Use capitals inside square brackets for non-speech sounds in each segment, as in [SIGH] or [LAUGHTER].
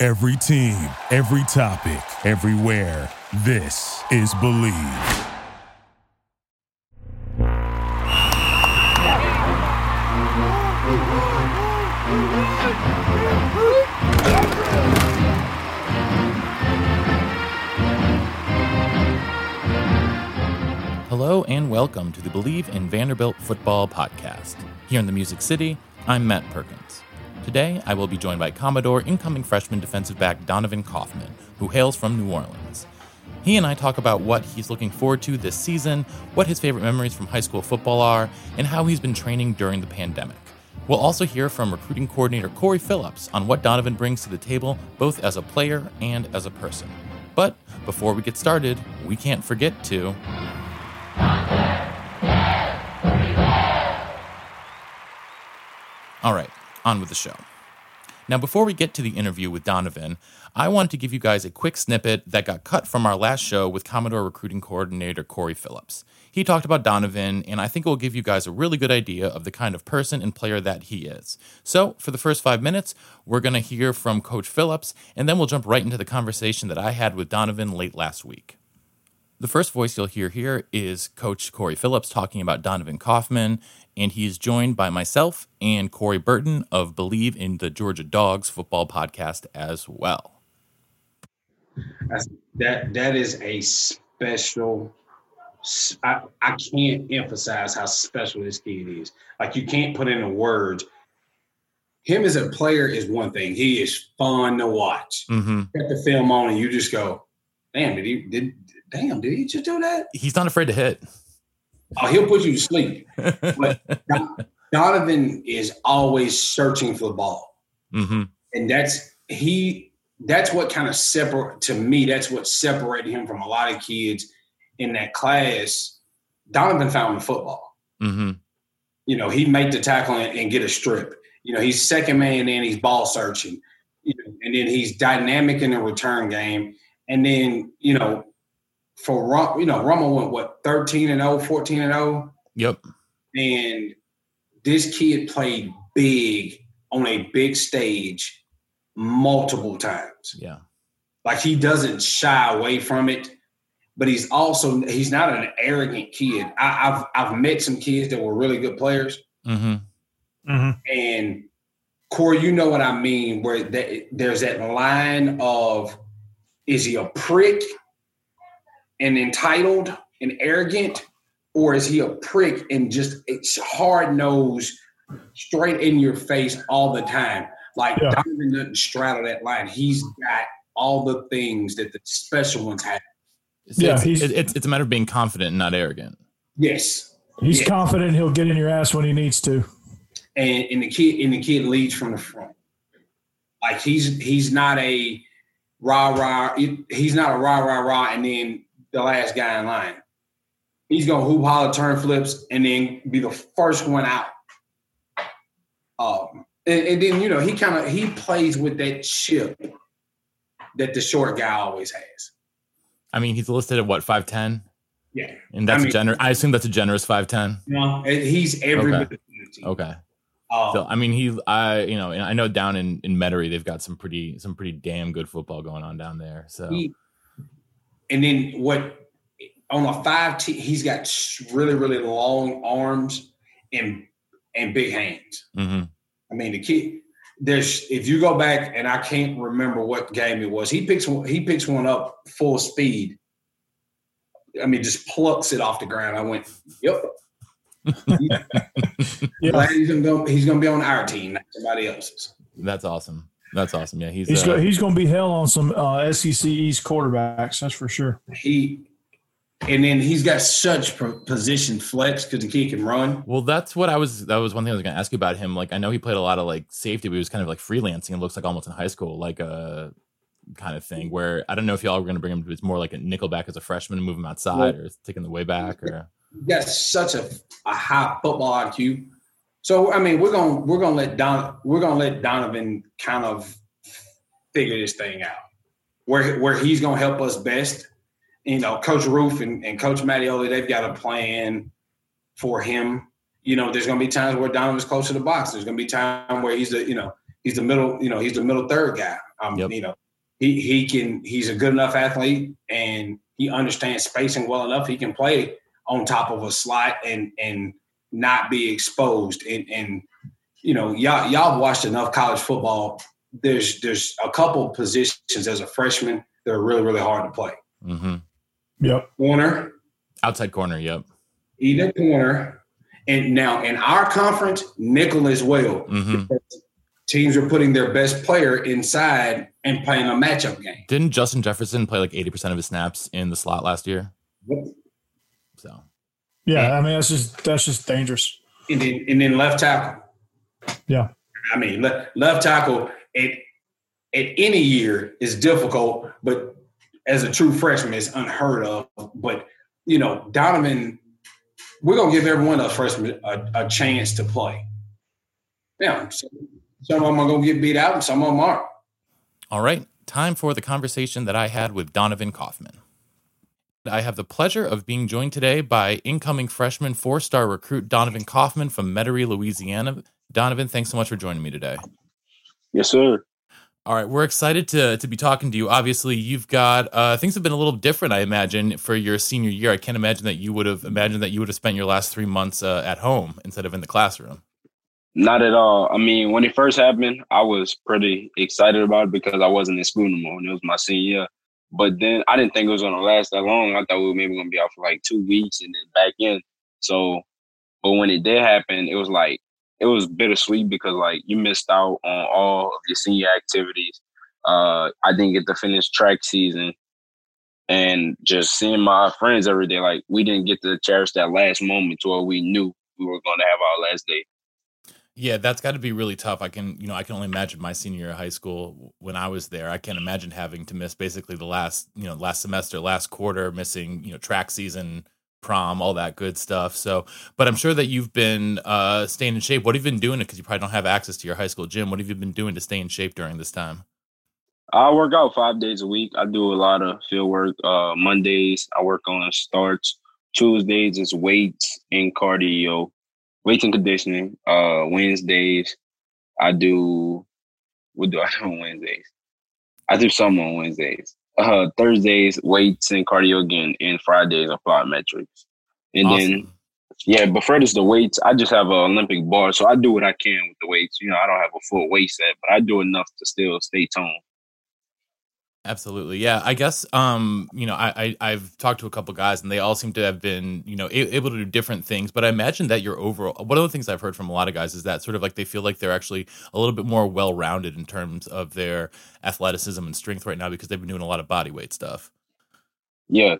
Every team, every topic, everywhere. This is Bleav. Hello and welcome to the Bleav in Vanderbilt Football podcast. Here in the Music City, I'm Matt Perkins. Today, I will be joined by Commodore incoming freshman defensive back Donovan Kaufman, who hails from New Orleans. He and I talk about what he's looking forward to this season, what his favorite memories from high school football are, and how he's been training during the pandemic. We'll also hear from recruiting coordinator Corey Phillips on what Donovan brings to the table, both as a player and as a person. But before we get started, we can't forget to. All right, on with the show. Now, before we get to the interview with Donovan, I wanted to give you guys a quick snippet that got cut from our last show with Commodore recruiting coordinator Corey Phillips. He talked about Donovan, and I think it will give you guys a really good idea of the kind of person and player that he is. So, for the first five minutes, we're going to hear from Coach Phillips, and then we'll jump right into the conversation that I had with Donovan late last week. The first voice you'll hear here is Coach Corey Phillips talking about Donovan Kaufman, and he is joined by myself and Corey Burton of Bleav in the Georgia Dogs football podcast as well. That that is a special. I, I can't emphasize how special this kid is. Like you can't put in the words. Him as a player is one thing. He is fun to watch. Mm-hmm. Get the film on and you just go, "Damn, did he did damn, did he just do that? He's not afraid to hit. Oh, he'll put you to sleep. [LAUGHS] but Donovan is always searching for the ball. Mm-hmm. And that's he that's what kind of separate to me, that's what separated him from a lot of kids in that class. Donovan found the football. Mm-hmm. You know, he make the tackle and, and, get a strip. You know, he's second man and he's ball searching. You know, and then he's dynamic in the return game. And then, you know, for Rum, you know, Rummel went what 13 and 0, 14 and 0. Yep. And this kid played big on a big stage multiple times. Yeah. Like he doesn't shy away from it, but he's also he's not an arrogant kid. I, have I've met some kids that were really good players. Mm-hmm. Mm-hmm. And Corey, you know what I mean, where that, there's that line of is he a prick and entitled and arrogant, or is he a prick and just it's hard nosed, straight in your face all the time? Like yeah. Donovan doesn't straddle that line. He's got all the things that the special ones have. It's, yeah, it's, it's, it's a matter of being confident and not arrogant. Yes, he's yeah. confident. He'll get in your ass when he needs to. And, and the kid and the kid leads from the front. Like he's he's not a rah rah. He's not a rah rah rah, and then the last guy in line. He's gonna hoop holler, turn flips, and then be the first one out. Um, and, and then you know he kind of he plays with that chip that the short guy always has. I mean, he's listed at what five ten. Yeah, and that's I mean, a generous. I assume that's a generous five ten. No, he's every. Okay. okay. Um, so I mean, he, I, you know, and I know down in in Metairie they've got some pretty, some pretty damn good football going on down there. So he, and then what on a five T, he's got really really long arms and and big hands. Mm-hmm. I mean, the kid. There's if you go back and I can't remember what game it was. He picks he picks one up full speed. I mean, just plucks it off the ground. I went, yep. [LAUGHS] yeah. he's gonna go. He's gonna be on our team, not somebody else's. That's awesome. That's awesome. Yeah, he's he's, uh, go, he's going to be hell on some uh, SEC East quarterbacks. That's for sure. He and then he's got such position flex because the kid can run. Well, that's what I was. That was one thing I was going to ask you about him. Like, I know he played a lot of like safety, but he was kind of like freelancing. It looks like almost in high school, like a kind of thing. Where I don't know if y'all were going to bring him. To It's more like a nickelback as a freshman and move him outside, or taking the way back, or. That's such a, a high football IQ. So I mean, we're gonna we're gonna let Don we're gonna let Donovan kind of figure this thing out. Where where he's gonna help us best. You know, Coach Roof and, and Coach Mattioli, they've got a plan for him. You know, there's gonna be times where Donovan's close to the box. There's gonna be time where he's the, you know, he's the middle, you know, he's the middle third guy. Um, yep. you know, he he can he's a good enough athlete and he understands spacing well enough. He can play on top of a slot and and not be exposed. And and you know, y'all y'all watched enough college football. There's there's a couple positions as a freshman that are really really hard to play. Mm-hmm. Yep. Corner. Outside corner. Yep. Either corner. And now in our conference, nickel as well. Mm-hmm. Teams are putting their best player inside and playing a matchup game. Didn't Justin Jefferson play like 80% of his snaps in the slot last year? Yep. So yeah, I mean that's just that's just dangerous. And then and then left tackle. Yeah. I mean left, left tackle at at any year is difficult, but as a true freshman, it's unheard of. But you know, Donovan, we're gonna give everyone a freshman a, a chance to play. Yeah, some of them are gonna get beat out, and some of them aren't. All right, time for the conversation that I had with Donovan Kaufman. I have the pleasure of being joined today by incoming freshman four star recruit Donovan Kaufman from Metairie, Louisiana. Donovan, thanks so much for joining me today. Yes, sir. All right, we're excited to to be talking to you. Obviously, you've got uh, things have been a little different, I imagine, for your senior year. I can't imagine that you would have imagined that you would have spent your last three months uh, at home instead of in the classroom. Not at all. I mean, when it first happened, I was pretty excited about it because I wasn't in school anymore, and it was my senior year. But then I didn't think it was gonna last that long. I thought we were maybe gonna be out for like two weeks and then back in. So, but when it did happen, it was like it was bittersweet because like you missed out on all of your senior activities. Uh, I didn't get to finish track season, and just seeing my friends every day, like we didn't get to cherish that last moment to where we knew we were going to have our last day. Yeah, that's got to be really tough. I can, you know, I can only imagine my senior year of high school when I was there. I can't imagine having to miss basically the last, you know, last semester, last quarter, missing, you know, track season, prom, all that good stuff. So, but I'm sure that you've been uh, staying in shape. What have you been doing? Because you probably don't have access to your high school gym. What have you been doing to stay in shape during this time? I work out five days a week. I do a lot of field work. Uh, Mondays, I work on starts. Tuesdays is weights and cardio weights and conditioning. Uh, Wednesdays, I do. What do I [LAUGHS] do on Wednesdays? I do some on Wednesdays. Uh, Thursdays, weights and cardio again, and Fridays are plyometrics. And awesome. then, yeah, but for this, the weights, I just have an Olympic bar, so I do what I can with the weights. You know, I don't have a full weight set, but I do enough to still stay toned. Absolutely. Yeah. I guess, um, you know, I, I, have talked to a couple guys and they all seem to have been, you know, able to do different things. But I imagine that your overall, one of the things I've heard from a lot of guys is that sort of like they feel like they're actually a little bit more well rounded in terms of their athleticism and strength right now because they've been doing a lot of body weight stuff. Yeah.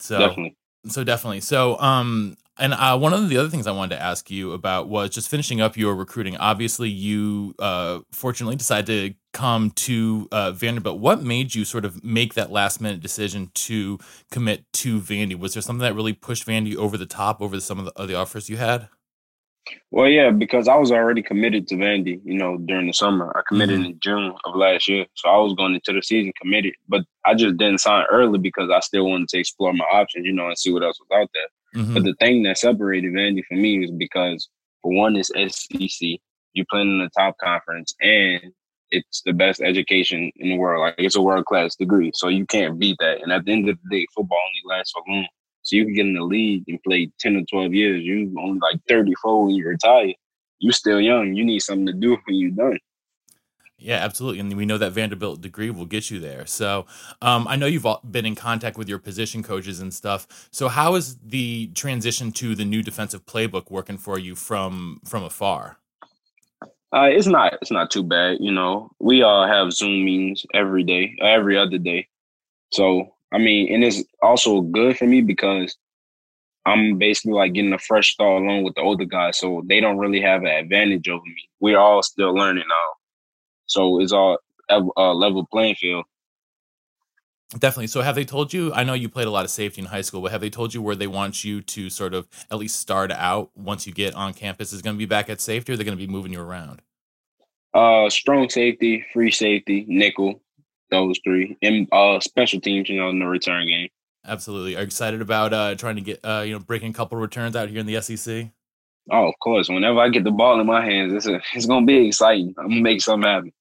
So definitely. So definitely. So, um, and uh, one of the other things I wanted to ask you about was just finishing up your recruiting. Obviously, you uh, fortunately decided to come to uh, Vanderbilt. What made you sort of make that last minute decision to commit to Vandy? Was there something that really pushed Vandy over the top over some of the other offers you had? Well, yeah, because I was already committed to Vandy, you know, during the summer. I committed mm-hmm. in June of last year. So I was going into the season committed, but I just didn't sign early because I still wanted to explore my options, you know, and see what else was out there. Mm-hmm. But the thing that separated Vandy from me is because, for one, it's SEC. You're playing in the top conference, and it's the best education in the world. Like it's a world class degree, so you can't beat that. And at the end of the day, football only lasts so long. So you can get in the league and play ten or twelve years. You only like thirty four when you retire. You're still young. You need something to do [LAUGHS] when you're done. Yeah, absolutely. And we know that Vanderbilt degree will get you there. So um, I know you've been in contact with your position coaches and stuff. So how is the transition to the new defensive playbook working for you from from afar? Uh, it's not it's not too bad. You know, we all have Zoom meetings every day, every other day. So I mean, and it's also good for me because I'm basically like getting a fresh start along with the older guys, so they don't really have an advantage over me. We're all still learning now. So it's all a level playing field. Definitely. So, have they told you? I know you played a lot of safety in high school, but have they told you where they want you to sort of at least start out once you get on campus? Is going to be back at safety, or they're going to be moving you around? Uh, strong safety, free safety, nickel, those three, and uh, special teams. You know, in the return game. Absolutely. Are you excited about uh, trying to get uh, you know breaking a couple returns out here in the SEC? Oh, of course. Whenever I get the ball in my hands, it's a, it's gonna be exciting. I'm gonna make something happen.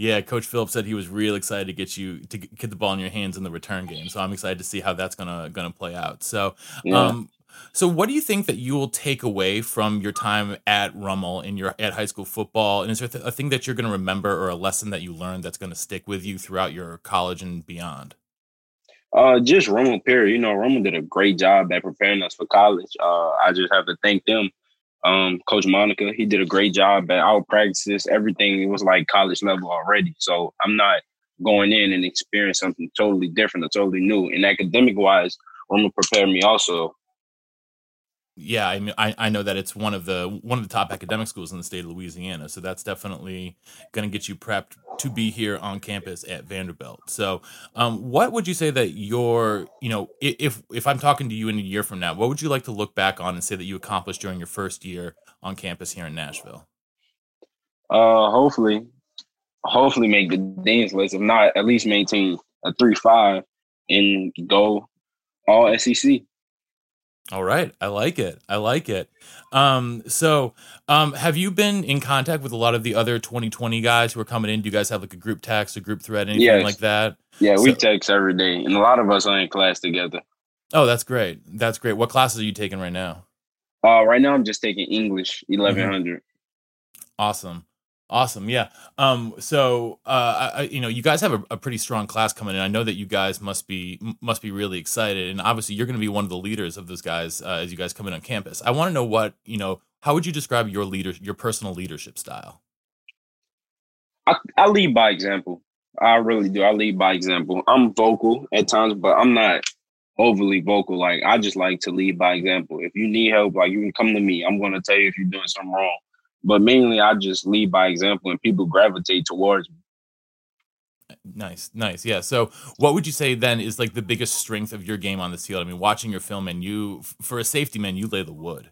Yeah, Coach Phillips said he was real excited to get you to get the ball in your hands in the return game. So I'm excited to see how that's gonna gonna play out. So, yeah. um, so what do you think that you will take away from your time at Rummel in your at high school football? And is there a thing that you're gonna remember or a lesson that you learned that's gonna stick with you throughout your college and beyond? Uh, just Rummel period. You know, Rummel did a great job at preparing us for college. Uh, I just have to thank them um, Coach Monica, he did a great job at our practices. Everything it was like college level already. So I'm not going in and experience something totally different or totally new. And academic wise, Rummel prepared me also yeah, I mean, I, I know that it's one of the one of the top academic schools in the state of Louisiana, so that's definitely going to get you prepped to be here on campus at Vanderbilt. So, um, what would you say that your, you know, if if I'm talking to you in a year from now, what would you like to look back on and say that you accomplished during your first year on campus here in Nashville? Uh, hopefully, hopefully make the dean's list. If not, at least maintain a three five and go all SEC. All right, I like it. I like it. Um, so, um, have you been in contact with a lot of the other 2020 guys who are coming in? Do you guys have like a group text, a group thread, anything yes. like that? Yeah, we text every day, and a lot of us are in class together. Oh, that's great. That's great. What classes are you taking right now? Uh, right now I'm just taking English 1100. Mm-hmm. Awesome. Awesome. Yeah. Um, so, uh, I, you know, you guys have a, a, pretty strong class coming in. I know that you guys must be must be really excited, and obviously, you're going to be one of the leaders of those guys uh, as you guys come in on campus. I want to know what you know. How would you describe your leader, your personal leadership style? I, I lead by example. I really do. I lead by example. I'm vocal at times, but I'm not overly vocal. Like I just like to lead by example. If you need help, like you can come to me. I'm going to tell you if you're doing something wrong but mainly I just lead by example and people gravitate towards me. Nice, nice. Yeah. So, what would you say then is like the biggest strength of your game on the field? I mean, watching your film and you, for a safety man, you lay the wood.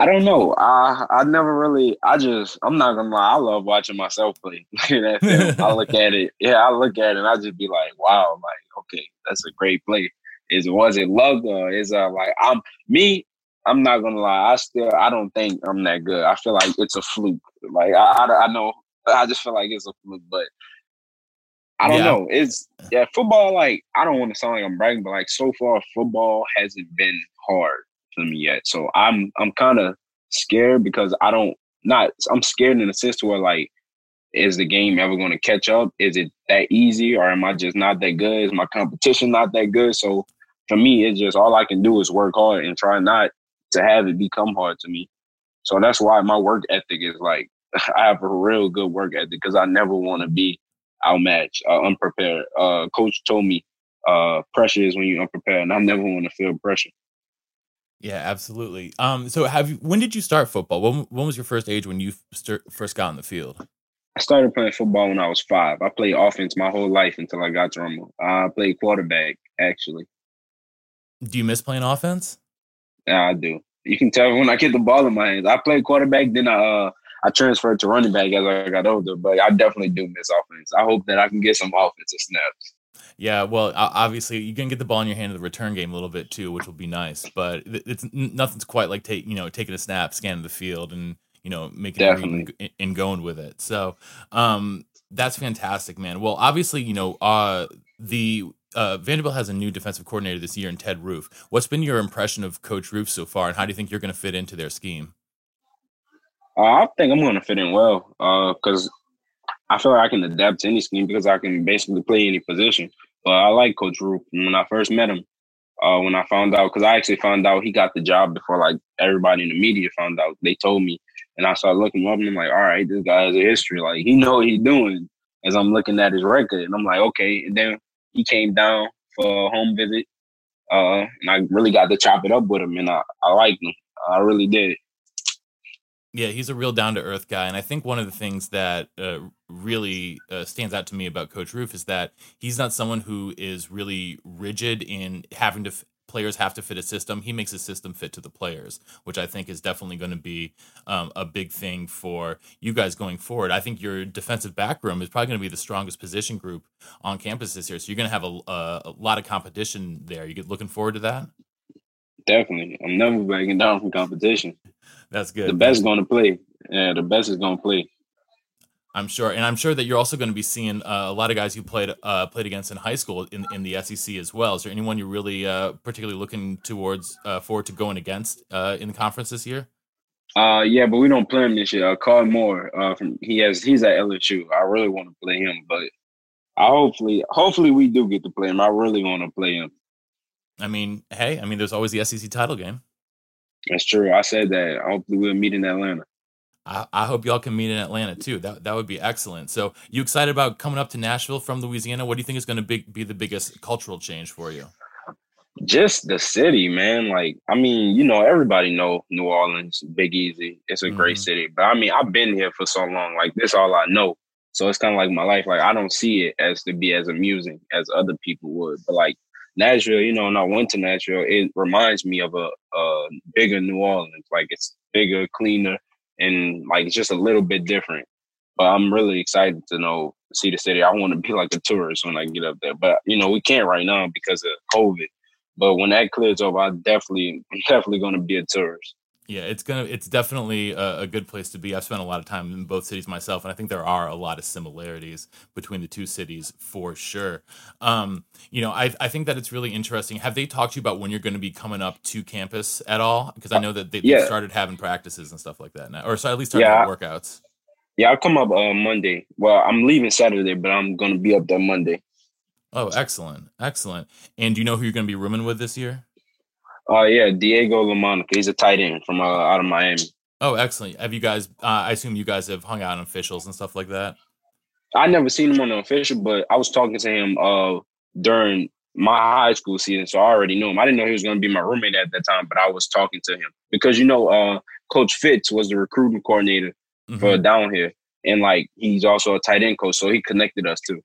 I don't know. I I never really. I just. I'm not gonna lie. I love watching myself play. [LAUGHS] that film. I look [LAUGHS] at it. Yeah, I look at it. and I just be like, wow. Like, okay, that's a great play. Is was it love or is uh like I'm me? I'm not gonna lie. I still I don't think I'm that good. I feel like it's a fluke. Like I I, I know I just feel like it's a fluke, but I don't yeah. know. It's yeah, football. Like I don't want to sound like I'm bragging, but like so far, football hasn't been hard for me yet. So I'm I'm kind of scared because I don't not. I'm scared in the sense to where like, is the game ever going to catch up? Is it that easy, or am I just not that good? Is my competition not that good? So for me, it's just all I can do is work hard and try not to have it become hard to me. So that's why my work ethic is like [LAUGHS] I have a real good work ethic because I never want to be outmatched, uh, unprepared. Uh, coach told me uh, pressure is when you're unprepared, and I never want to feel pressure. Yeah, absolutely. Um, so have you, when did you start football? When, when was your first age when you st- first got in the field? I started playing football when I was five. I played offense my whole life until I got to Rummel. I played quarterback actually. Do you miss playing offense? Yeah, I do. You can tell when I get the ball in my hands. I played quarterback, then I uh, I transferred to running back as I got older. But I definitely do miss offense. I hope that I can get some offensive snaps. Yeah, well, obviously you can get the ball in your hand in the return game a little bit too, which will be nice. But it's nothing's quite like take you know taking a snap, scanning the field, and you know making Definitely. it and going with it. So um, that's fantastic, man. Well, obviously you know uh, the uh, Vanderbilt has a new defensive coordinator this year in Ted Roof. What's been your impression of Coach Roof so far, and how do you think you're going to fit into their scheme? Uh, I think I'm going to fit in well because uh, I feel like I can adapt to any scheme because I can basically play any position. But I like Coach Roof. When I first met him, uh, when I found out, because I actually found out he got the job before like everybody in the media found out. They told me, and I started looking up, and I'm like, all right, this guy has a history. Like he know what he's doing. As I'm looking at his record, and I'm like, okay. And then he came down for a home visit, uh, and I really got to chop it up with him, and I, I liked him. I really did. Yeah, he's a real down to earth guy, and I think one of the things that uh, really uh, stands out to me about Coach Roof is that he's not someone who is really rigid in having to f- players have to fit a system. He makes a system fit to the players, which I think is definitely going to be um, a big thing for you guys going forward. I think your defensive back room is probably going to be the strongest position group on campus this year, so you're going to have a, a, a lot of competition there. You get looking forward to that. Definitely, I'm never backing down from competition. That's good. The best going to play. Yeah, the best is going to play. I'm sure, and I'm sure that you're also going to be seeing uh, a lot of guys you played uh, played against in high school in, in the SEC as well. Is there anyone you're really uh, particularly looking towards uh, forward to going against uh, in the conference this year? Uh, yeah, but we don't play him this year. Uh, Carl Moore, uh, from he has he's at LSU. I really want to play him, but I hopefully hopefully we do get to play him. I really want to play him. I mean, hey, I mean, there's always the SEC title game. That's true. I said that. Hopefully we'll meet in Atlanta. I, I hope y'all can meet in Atlanta too. That that would be excellent. So, you excited about coming up to Nashville from Louisiana? What do you think is going to be, be the biggest cultural change for you? Just the city, man. Like, I mean, you know, everybody know New Orleans, Big Easy. It's a mm-hmm. great city. But I mean, I've been here for so long. Like, this all I know. So it's kind of like my life. Like, I don't see it as to be as amusing as other people would. But like Nashville, you know, when I went to Nashville, it reminds me of a, a bigger New Orleans. Like, it's bigger, cleaner and like it's just a little bit different. But I'm really excited to know see the city. I want to be like a tourist when I get up there, but you know we can't right now because of COVID. But when that clears up, I definitely, I'm [LAUGHS] definitely going to be a tourist. Yeah, it's gonna. It's definitely a, a, good place to be. I've spent a lot of time in both cities myself, and I think there are a lot of similarities between the two cities for sure. Um, you know, I I think that it's really interesting. Have they talked to you about when you're going to be coming up to campus at all? Because I know that they, yeah. started having practices and stuff like that now, or so at least started yeah. workouts. Yeah, I'll come up uh, Monday. Well, I'm leaving Saturday, but I'm going to be up there Monday. Oh, excellent, excellent. And do you know who you're going to be rooming with this year? Uh, yeah, Diego Lamonica. He's a tight end from uh, out of Miami. Oh, excellent. Have you guys? Uh, I assume you guys have hung out on officials and stuff like that. I never seen him on the official, but I was talking to him uh during my high school season, so I already knew him. I didn't know he was going to be my roommate at that time, but I was talking to him because you know, uh, Coach Fitz was the recruiting coordinator mm-hmm. for down here, and like he's also a tight end coach, so he connected us too.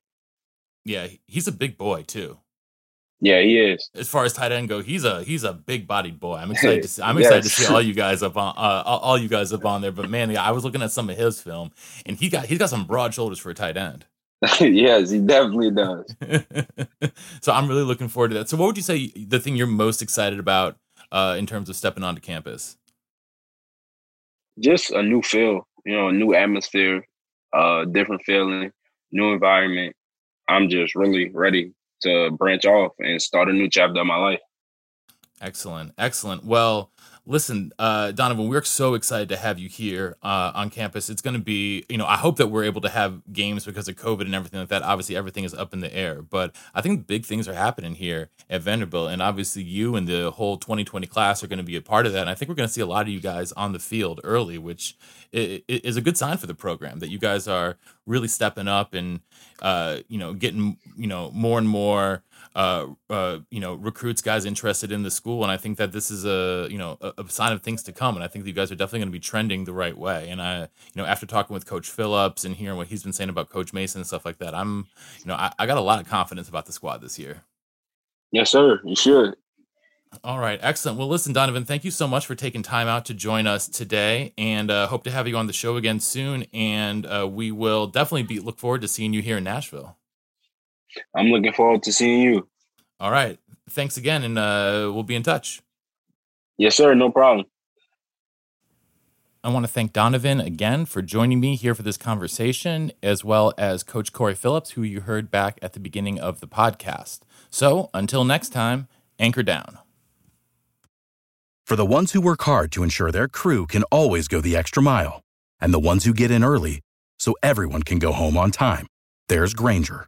Yeah, he's a big boy too. Yeah, he is. As far as tight end go, he's a he's a big bodied boy. I'm excited to [LAUGHS] see. I'm excited yes. to see all you guys up on uh, all you guys up on there. But man, I was looking at some of his film, and he got he's got some broad shoulders for a tight end. [LAUGHS] yes, he definitely does. [LAUGHS] so I'm really looking forward to that. So, what would you say the thing you're most excited about uh, in terms of stepping onto campus? Just a new feel, you know, a new atmosphere, uh, different feeling, new environment. I'm just really ready to branch off and start a new chapter of my life. Excellent. Excellent. Well, listen, uh, Donovan, we're so excited to have you here uh, on campus. It's going to be, you know, I hope that we're able to have games because of COVID and everything like that. Obviously, everything is up in the air, but I think big things are happening here at Vanderbilt. And obviously, you and the whole 2020 class are going to be a part of that. And I think we're going to see a lot of you guys on the field early, which is a good sign for the program that you guys are really stepping up and, uh, you know, getting, you know, more and more uh, uh, you know, recruits guys interested in the school. And I think that this is a, you know, a, a sign of things to come. And I think that you guys are definitely going to be trending the right way. And I, you know, after talking with Coach Phillips and hearing what he's been saying about Coach Mason and stuff like that, I'm, you know, I, I got a lot of confidence about the squad this year. Yes, sir. You should. All right, excellent. Well, listen, Donovan, thank you so much for taking time out to join us today, and uh, hope to have you on the show again soon. And uh, we will definitely be look forward to seeing you here in Nashville. I'm looking forward to seeing you. All right. Thanks again, and uh, we'll be in touch. Yes, sir. No problem. I want to thank Donovan again for joining me here for this conversation, as well as Coach Corey Phillips, who you heard back at the beginning of the podcast. So until next time, anchor down. For the ones who work hard to ensure their crew can always go the extra mile, and the ones who get in early so everyone can go home on time, there's Grainger